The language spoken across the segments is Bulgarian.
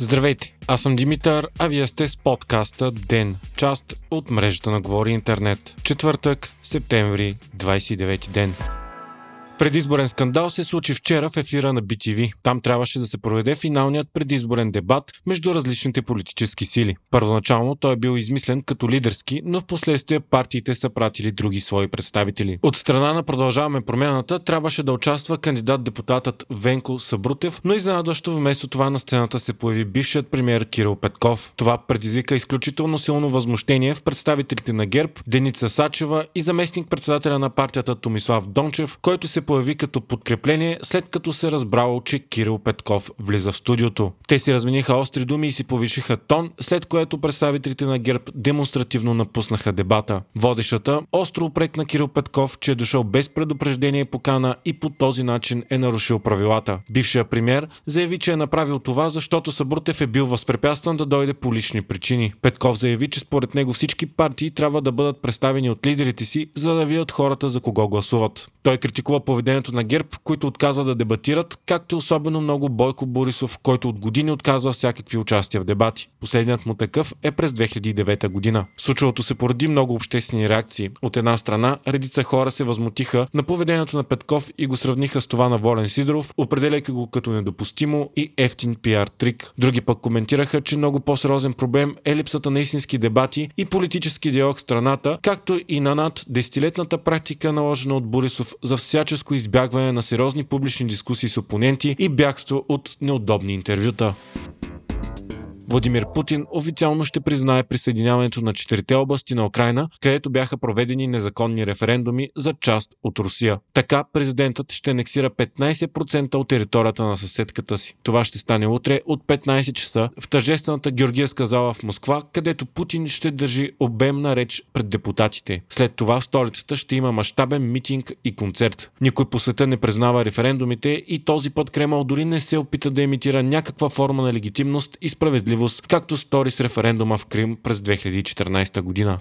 Здравейте, аз съм Димитър, а вие сте с подкаста ДЕН, част от мрежата на Говори Интернет. Четвъртък, септември, 29 ден. Предизборен скандал се случи вчера в ефира на BTV. Там трябваше да се проведе финалният предизборен дебат между различните политически сили. Първоначално той е бил измислен като лидерски, но в последствие партиите са пратили други свои представители. От страна на Продължаваме промяната трябваше да участва кандидат-депутатът Венко Сабрутев, но изненадващо вместо това на сцената се появи бившият премьер Кирил Петков. Това предизвика изключително силно възмущение в представителите на ГЕРБ, Деница Сачева и заместник председателя на партията Томислав Дончев, който се появи като подкрепление, след като се разбрало, че Кирил Петков влиза в студиото. Те си размениха остри думи и си повишиха тон, след което представителите на ГЕРБ демонстративно напуснаха дебата. Водещата остро упрекна Кирил Петков, че е дошъл без предупреждение покана и по този начин е нарушил правилата. Бившия премьер заяви, че е направил това, защото Събрутев е бил възпрепятстван да дойде по лични причини. Петков заяви, че според него всички партии трябва да бъдат представени от лидерите си, за да видят хората за кого гласуват. Той критикува поведението на ГЕРБ, които отказва да дебатират, както и особено много Бойко Борисов, който от години отказва всякакви участия в дебати. Последният му такъв е през 2009 година. Случилото се поради много обществени реакции. От една страна, редица хора се възмутиха на поведението на Петков и го сравниха с това на Волен Сидоров, определяйки го като недопустимо и ефтин пиар трик. Други пък коментираха, че много по-сериозен проблем е липсата на истински дебати и политически диалог в страната, както и на над десетилетната практика наложена от Борисов за всяческо избягване на сериозни публични дискусии с опоненти и бягство от неудобни интервюта. Владимир Путин официално ще признае присъединяването на четирите области на Украина, където бяха проведени незаконни референдуми за част от Русия. Така президентът ще анексира 15% от територията на съседката си. Това ще стане утре от 15 часа в тържествената Георгиевска зала в Москва, където Путин ще държи обемна реч пред депутатите. След това в столицата ще има мащабен митинг и концерт. Никой по света не признава референдумите и този път Кремъл дори не се опита да имитира някаква форма на легитимност и справедливост справедливост, както стори с референдума в Крим през 2014 година.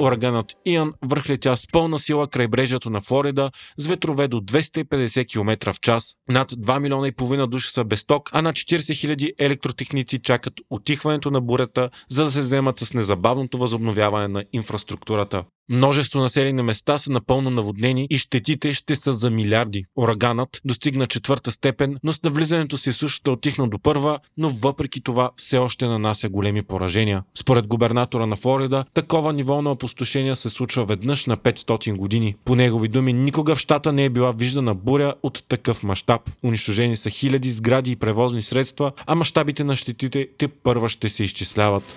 Ураганът Иан върхлетя с пълна сила крайбрежието на Флорида с ветрове до 250 км в час. Над 2 милиона и половина души са без ток, а на 40 хиляди електротехници чакат отихването на бурята, за да се вземат с незабавното възобновяване на инфраструктурата. Множество населени места са напълно наводнени и щетите ще са за милиарди. Ураганът достигна четвърта степен, но с навлизането си сушата отихна до първа, но въпреки това все още нанася големи поражения. Според губернатора на Флорида, такова ниво на опустошение се случва веднъж на 500 години. По негови думи, никога в щата не е била виждана буря от такъв мащаб. Унищожени са хиляди сгради и превозни средства, а мащабите на щетите те първа ще се изчисляват.